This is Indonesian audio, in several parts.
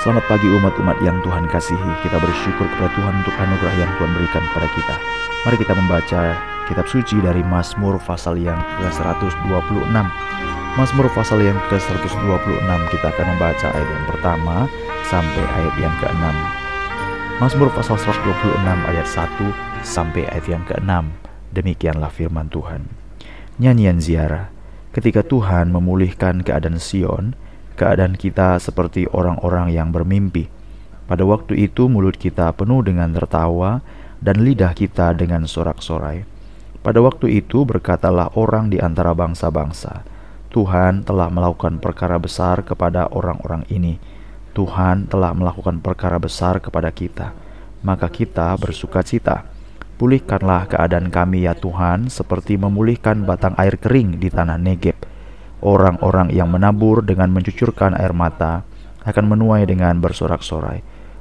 Selamat pagi umat-umat yang Tuhan kasihi. Kita bersyukur kepada Tuhan untuk anugerah yang Tuhan berikan kepada kita. Mari kita membaca kitab suci dari Mazmur pasal yang ke-126. Mazmur pasal yang ke-126 kita akan membaca ayat yang pertama sampai ayat yang ke-6. Mazmur pasal 126 ayat 1 sampai ayat yang ke-6. Demikianlah firman Tuhan. Nyanyian ziarah. Ketika Tuhan memulihkan keadaan Sion, keadaan kita seperti orang-orang yang bermimpi. Pada waktu itu mulut kita penuh dengan tertawa dan lidah kita dengan sorak-sorai. Pada waktu itu berkatalah orang di antara bangsa-bangsa, Tuhan telah melakukan perkara besar kepada orang-orang ini. Tuhan telah melakukan perkara besar kepada kita. Maka kita bersuka cita. Pulihkanlah keadaan kami ya Tuhan seperti memulihkan batang air kering di tanah Negeb Orang-orang yang menabur dengan mencucurkan air mata akan menuai dengan bersorak-sorai.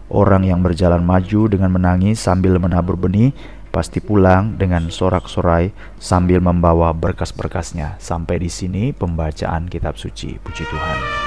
Orang yang berjalan maju dengan menangis sambil menabur benih pasti pulang dengan sorak-sorai sambil membawa berkas-berkasnya. Sampai di sini pembacaan kitab suci. Puji Tuhan.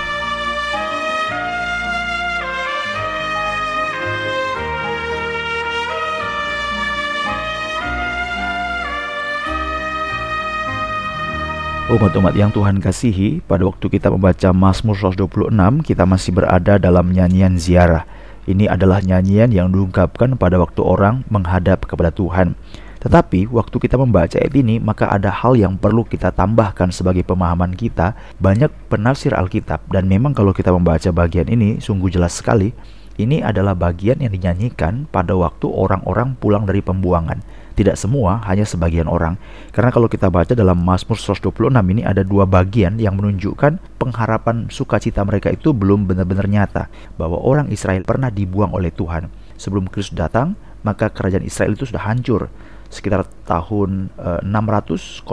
Umat-umat yang Tuhan kasihi, pada waktu kita membaca Mazmur 126, kita masih berada dalam nyanyian ziarah. Ini adalah nyanyian yang diungkapkan pada waktu orang menghadap kepada Tuhan. Tetapi waktu kita membaca ayat ini, maka ada hal yang perlu kita tambahkan sebagai pemahaman kita. Banyak penafsir Alkitab dan memang kalau kita membaca bagian ini sungguh jelas sekali. Ini adalah bagian yang dinyanyikan pada waktu orang-orang pulang dari pembuangan. Tidak semua, hanya sebagian orang. Karena kalau kita baca dalam Mazmur 126 ini ada dua bagian yang menunjukkan pengharapan sukacita mereka itu belum benar-benar nyata. Bahwa orang Israel pernah dibuang oleh Tuhan. Sebelum Kristus datang, maka kerajaan Israel itu sudah hancur. Sekitar tahun eh, 605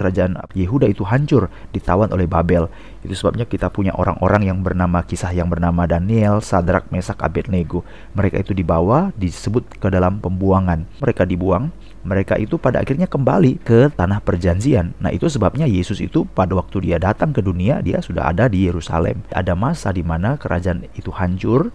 kerajaan Yehuda itu hancur, ditawan oleh Babel. Itu sebabnya kita punya orang-orang yang bernama kisah yang bernama Daniel, Sadrak, Mesak, Abednego. Mereka itu dibawa, disebut ke dalam pembuangan. Mereka dibuang, mereka itu pada akhirnya kembali ke tanah perjanjian. Nah, itu sebabnya Yesus itu pada waktu dia datang ke dunia, dia sudah ada di Yerusalem. Ada masa di mana kerajaan itu hancur,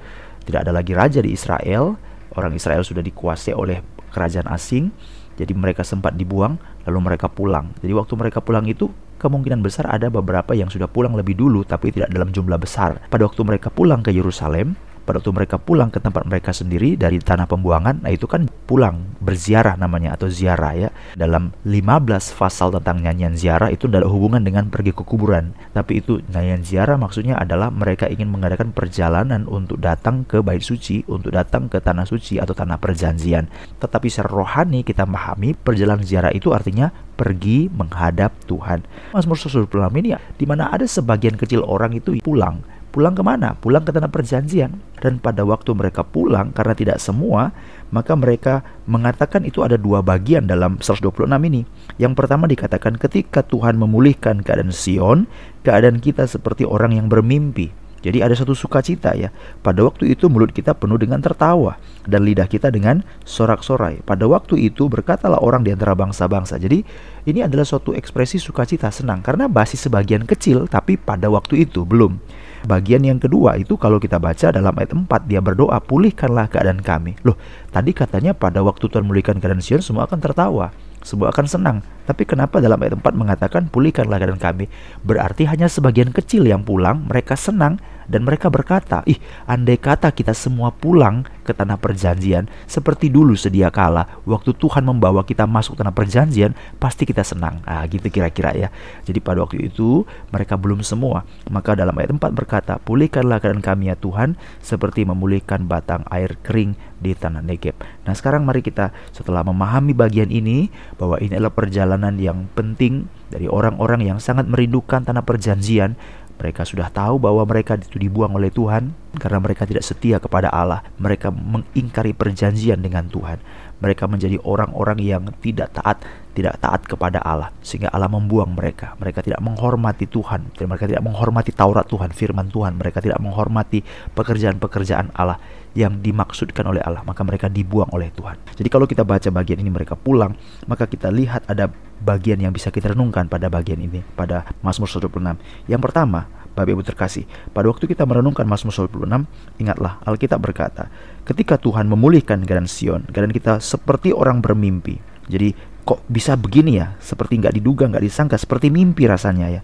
tidak ada lagi raja di Israel. Orang Israel sudah dikuasai oleh kerajaan asing jadi mereka sempat dibuang, lalu mereka pulang. Jadi waktu mereka pulang itu kemungkinan besar ada beberapa yang sudah pulang lebih dulu tapi tidak dalam jumlah besar. Pada waktu mereka pulang ke Yerusalem, pada waktu mereka pulang ke tempat mereka sendiri dari tanah pembuangan, nah itu kan pulang berziarah namanya atau ziarah ya. Dalam 15 pasal tentang nyanyian ziarah itu ada hubungan dengan pergi ke kuburan. Tapi itu nyanyian ziarah maksudnya adalah mereka ingin mengadakan perjalanan untuk datang ke bait suci, untuk datang ke tanah suci atau tanah perjanjian. Tetapi secara rohani kita memahami perjalanan ziarah itu artinya pergi menghadap Tuhan. Mazmur 126 ini ya, di mana ada sebagian kecil orang itu pulang Pulang ke mana? Pulang ke tanah perjanjian. Dan pada waktu mereka pulang, karena tidak semua, maka mereka mengatakan itu ada dua bagian dalam 126 ini. Yang pertama dikatakan ketika Tuhan memulihkan keadaan Sion, keadaan kita seperti orang yang bermimpi. Jadi ada satu sukacita ya. Pada waktu itu mulut kita penuh dengan tertawa dan lidah kita dengan sorak-sorai. Pada waktu itu berkatalah orang di antara bangsa-bangsa. Jadi ini adalah suatu ekspresi sukacita senang karena basis sebagian kecil tapi pada waktu itu belum. Bagian yang kedua itu kalau kita baca dalam ayat 4 dia berdoa pulihkanlah keadaan kami. Loh, tadi katanya pada waktu Tuhan memulihkan keadaan Sion semua akan tertawa, semua akan senang. Tapi kenapa dalam ayat 4 mengatakan pulihkanlah keadaan kami? Berarti hanya sebagian kecil yang pulang, mereka senang dan mereka berkata, "Ih, andai kata kita semua pulang ke tanah perjanjian seperti dulu sedia kala, waktu Tuhan membawa kita masuk tanah perjanjian, pasti kita senang." Ah, gitu kira-kira ya. Jadi pada waktu itu mereka belum semua. Maka dalam ayat 4 berkata, "Pulihkanlah keadaan kami ya Tuhan, seperti memulihkan batang air kering di tanah Negeb." Nah, sekarang mari kita setelah memahami bagian ini bahwa ini adalah perjalanan yang penting dari orang-orang yang sangat merindukan tanah perjanjian mereka sudah tahu bahwa mereka itu dibuang oleh Tuhan karena mereka tidak setia kepada Allah. Mereka mengingkari perjanjian dengan Tuhan. Mereka menjadi orang-orang yang tidak taat, tidak taat kepada Allah sehingga Allah membuang mereka. Mereka tidak menghormati Tuhan, mereka tidak menghormati Taurat Tuhan, firman Tuhan, mereka tidak menghormati pekerjaan-pekerjaan Allah yang dimaksudkan oleh Allah, maka mereka dibuang oleh Tuhan. Jadi kalau kita baca bagian ini mereka pulang, maka kita lihat ada bagian yang bisa kita renungkan pada bagian ini, pada Mazmur 126. Yang pertama, Bapak Ibu terkasih, pada waktu kita merenungkan Mazmur 26, ingatlah Alkitab berkata, ketika Tuhan memulihkan keadaan Sion, keadaan kita seperti orang bermimpi. Jadi kok bisa begini ya? Seperti nggak diduga, nggak disangka, seperti mimpi rasanya ya.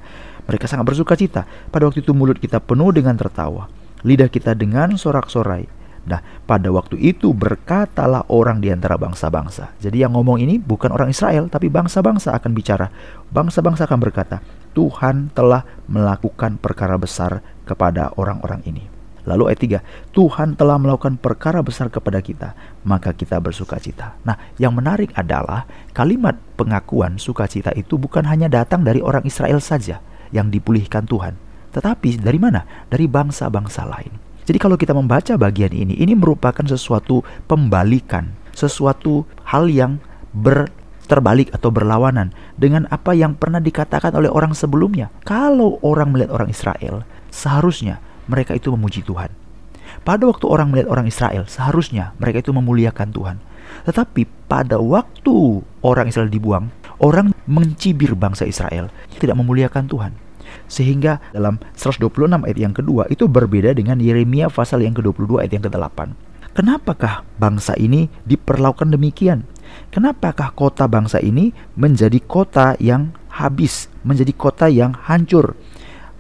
Mereka sangat bersuka cita. Pada waktu itu mulut kita penuh dengan tertawa, lidah kita dengan sorak-sorai, Nah, pada waktu itu berkatalah orang di antara bangsa-bangsa. Jadi yang ngomong ini bukan orang Israel, tapi bangsa-bangsa akan bicara. Bangsa-bangsa akan berkata, Tuhan telah melakukan perkara besar kepada orang-orang ini. Lalu ayat 3, Tuhan telah melakukan perkara besar kepada kita, maka kita bersuka cita. Nah, yang menarik adalah kalimat pengakuan sukacita itu bukan hanya datang dari orang Israel saja yang dipulihkan Tuhan, tetapi dari mana? Dari bangsa-bangsa lain. Jadi kalau kita membaca bagian ini, ini merupakan sesuatu pembalikan, sesuatu hal yang ber terbalik atau berlawanan dengan apa yang pernah dikatakan oleh orang sebelumnya. Kalau orang melihat orang Israel, seharusnya mereka itu memuji Tuhan. Pada waktu orang melihat orang Israel, seharusnya mereka itu memuliakan Tuhan. Tetapi pada waktu orang Israel dibuang, orang mencibir bangsa Israel, tidak memuliakan Tuhan. Sehingga dalam 126 ayat yang kedua itu berbeda dengan Yeremia pasal yang ke-22 ayat yang ke-8. Kenapakah bangsa ini diperlakukan demikian? Kenapakah kota bangsa ini menjadi kota yang habis, menjadi kota yang hancur?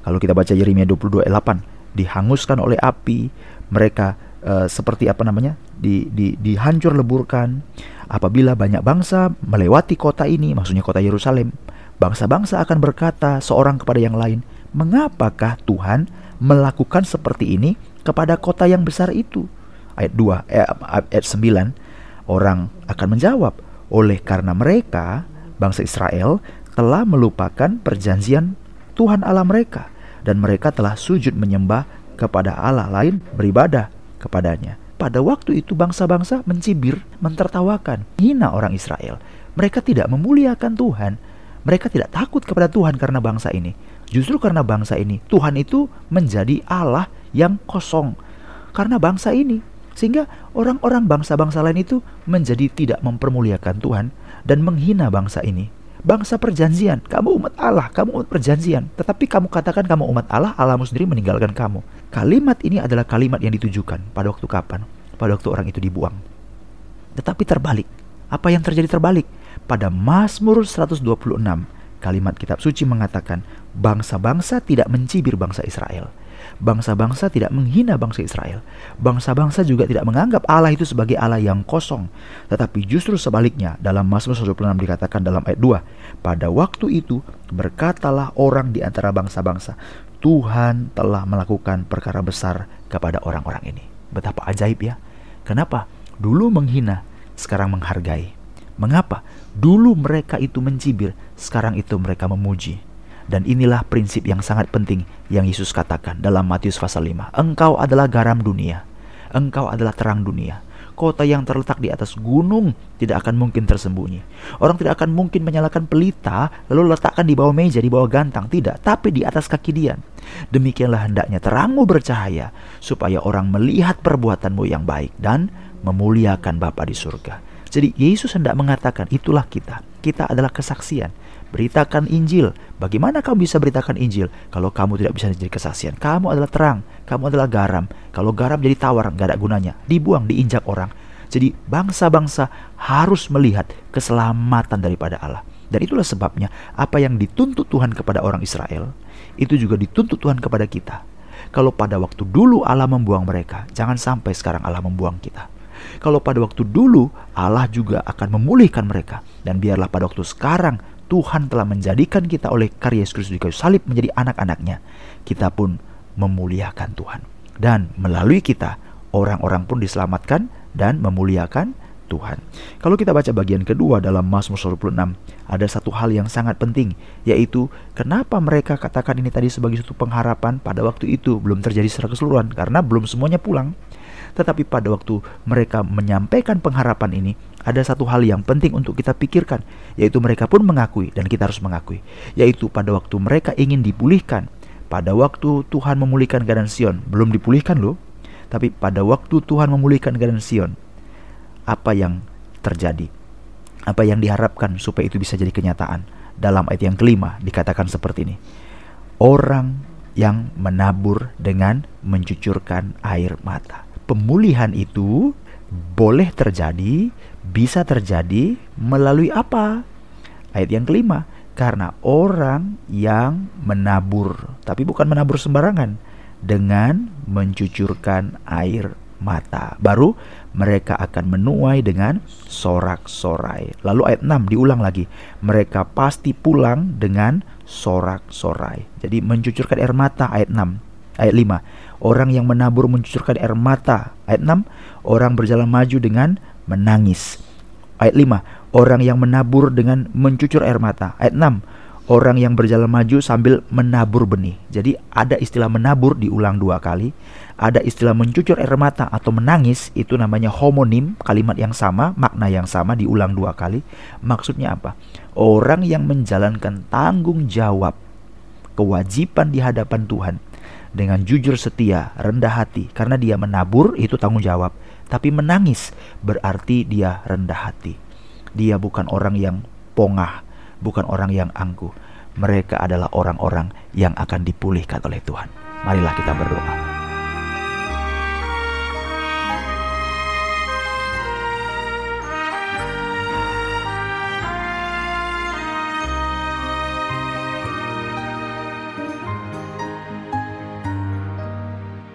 Kalau kita baca Yeremia 22 ayat 8, dihanguskan oleh api, mereka uh, seperti apa namanya? di, di dihancur leburkan. Apabila banyak bangsa melewati kota ini, maksudnya kota Yerusalem, Bangsa-bangsa akan berkata seorang kepada yang lain, "Mengapakah Tuhan melakukan seperti ini kepada kota yang besar itu?" Ayat 2, eh, ayat 9, orang akan menjawab, "Oleh karena mereka, bangsa Israel telah melupakan perjanjian Tuhan Allah mereka dan mereka telah sujud menyembah kepada Allah lain beribadah kepadanya." Pada waktu itu bangsa-bangsa mencibir, mentertawakan, hina orang Israel. Mereka tidak memuliakan Tuhan, mereka tidak takut kepada Tuhan karena bangsa ini. Justru karena bangsa ini, Tuhan itu menjadi Allah yang kosong. Karena bangsa ini. Sehingga orang-orang bangsa-bangsa lain itu menjadi tidak mempermuliakan Tuhan dan menghina bangsa ini. Bangsa perjanjian, kamu umat Allah, kamu umat perjanjian. Tetapi kamu katakan kamu umat Allah, Allahmu sendiri meninggalkan kamu. Kalimat ini adalah kalimat yang ditujukan pada waktu kapan? Pada waktu orang itu dibuang. Tetapi terbalik. Apa yang terjadi terbalik? Pada Mazmur 126, kalimat kitab suci mengatakan, bangsa-bangsa tidak mencibir bangsa Israel. Bangsa-bangsa tidak menghina bangsa Israel. Bangsa-bangsa juga tidak menganggap Allah itu sebagai Allah yang kosong. Tetapi justru sebaliknya, dalam Mazmur 126 dikatakan dalam ayat 2, pada waktu itu berkatalah orang di antara bangsa-bangsa, Tuhan telah melakukan perkara besar kepada orang-orang ini. Betapa ajaib ya. Kenapa? Dulu menghina, sekarang menghargai. Mengapa? Dulu mereka itu mencibir, sekarang itu mereka memuji. Dan inilah prinsip yang sangat penting yang Yesus katakan dalam Matius pasal 5. Engkau adalah garam dunia. Engkau adalah terang dunia. Kota yang terletak di atas gunung tidak akan mungkin tersembunyi. Orang tidak akan mungkin menyalakan pelita lalu letakkan di bawah meja, di bawah gantang. Tidak, tapi di atas kaki dia. Demikianlah hendaknya terangmu bercahaya supaya orang melihat perbuatanmu yang baik dan memuliakan Bapa di surga. Jadi Yesus hendak mengatakan itulah kita. Kita adalah kesaksian. Beritakan Injil. Bagaimana kamu bisa beritakan Injil kalau kamu tidak bisa jadi kesaksian? Kamu adalah terang, kamu adalah garam. Kalau garam jadi tawar, nggak ada gunanya. Dibuang, diinjak orang. Jadi bangsa-bangsa harus melihat keselamatan daripada Allah. Dan itulah sebabnya apa yang dituntut Tuhan kepada orang Israel, itu juga dituntut Tuhan kepada kita. Kalau pada waktu dulu Allah membuang mereka, jangan sampai sekarang Allah membuang kita. Kalau pada waktu dulu Allah juga akan memulihkan mereka dan biarlah pada waktu sekarang Tuhan telah menjadikan kita oleh karya Yesus Kristus di kayu salib menjadi anak-anaknya. Kita pun memuliakan Tuhan. Dan melalui kita, orang-orang pun diselamatkan dan memuliakan Tuhan. Kalau kita baca bagian kedua dalam Mazmur 26, ada satu hal yang sangat penting, yaitu kenapa mereka katakan ini tadi sebagai satu pengharapan pada waktu itu belum terjadi secara keseluruhan karena belum semuanya pulang. Tetapi pada waktu mereka menyampaikan pengharapan ini, ada satu hal yang penting untuk kita pikirkan, yaitu mereka pun mengakui dan kita harus mengakui, yaitu pada waktu mereka ingin dipulihkan, pada waktu Tuhan memulihkan keadaan Sion, belum dipulihkan loh, tapi pada waktu Tuhan memulihkan keadaan Sion, apa yang terjadi? Apa yang diharapkan supaya itu bisa jadi kenyataan? Dalam ayat yang kelima dikatakan seperti ini. Orang yang menabur dengan mencucurkan air mata. Pemulihan itu boleh terjadi, bisa terjadi melalui apa? Ayat yang kelima, karena orang yang menabur, tapi bukan menabur sembarangan, dengan mencucurkan air mata. Baru mereka akan menuai dengan sorak-sorai. Lalu ayat 6 diulang lagi. Mereka pasti pulang dengan sorak-sorai. Jadi mencucurkan air mata ayat 6. Ayat 5. Orang yang menabur mencucurkan air mata. Ayat 6. Orang berjalan maju dengan menangis. Ayat 5. Orang yang menabur dengan mencucur air mata. Ayat 6 orang yang berjalan maju sambil menabur benih. Jadi ada istilah menabur diulang dua kali, ada istilah mencucur air mata atau menangis itu namanya homonim, kalimat yang sama, makna yang sama diulang dua kali. Maksudnya apa? Orang yang menjalankan tanggung jawab kewajiban di hadapan Tuhan dengan jujur setia, rendah hati karena dia menabur itu tanggung jawab, tapi menangis berarti dia rendah hati. Dia bukan orang yang pongah, bukan orang yang angkuh. Mereka adalah orang-orang yang akan dipulihkan oleh Tuhan. Marilah kita berdoa.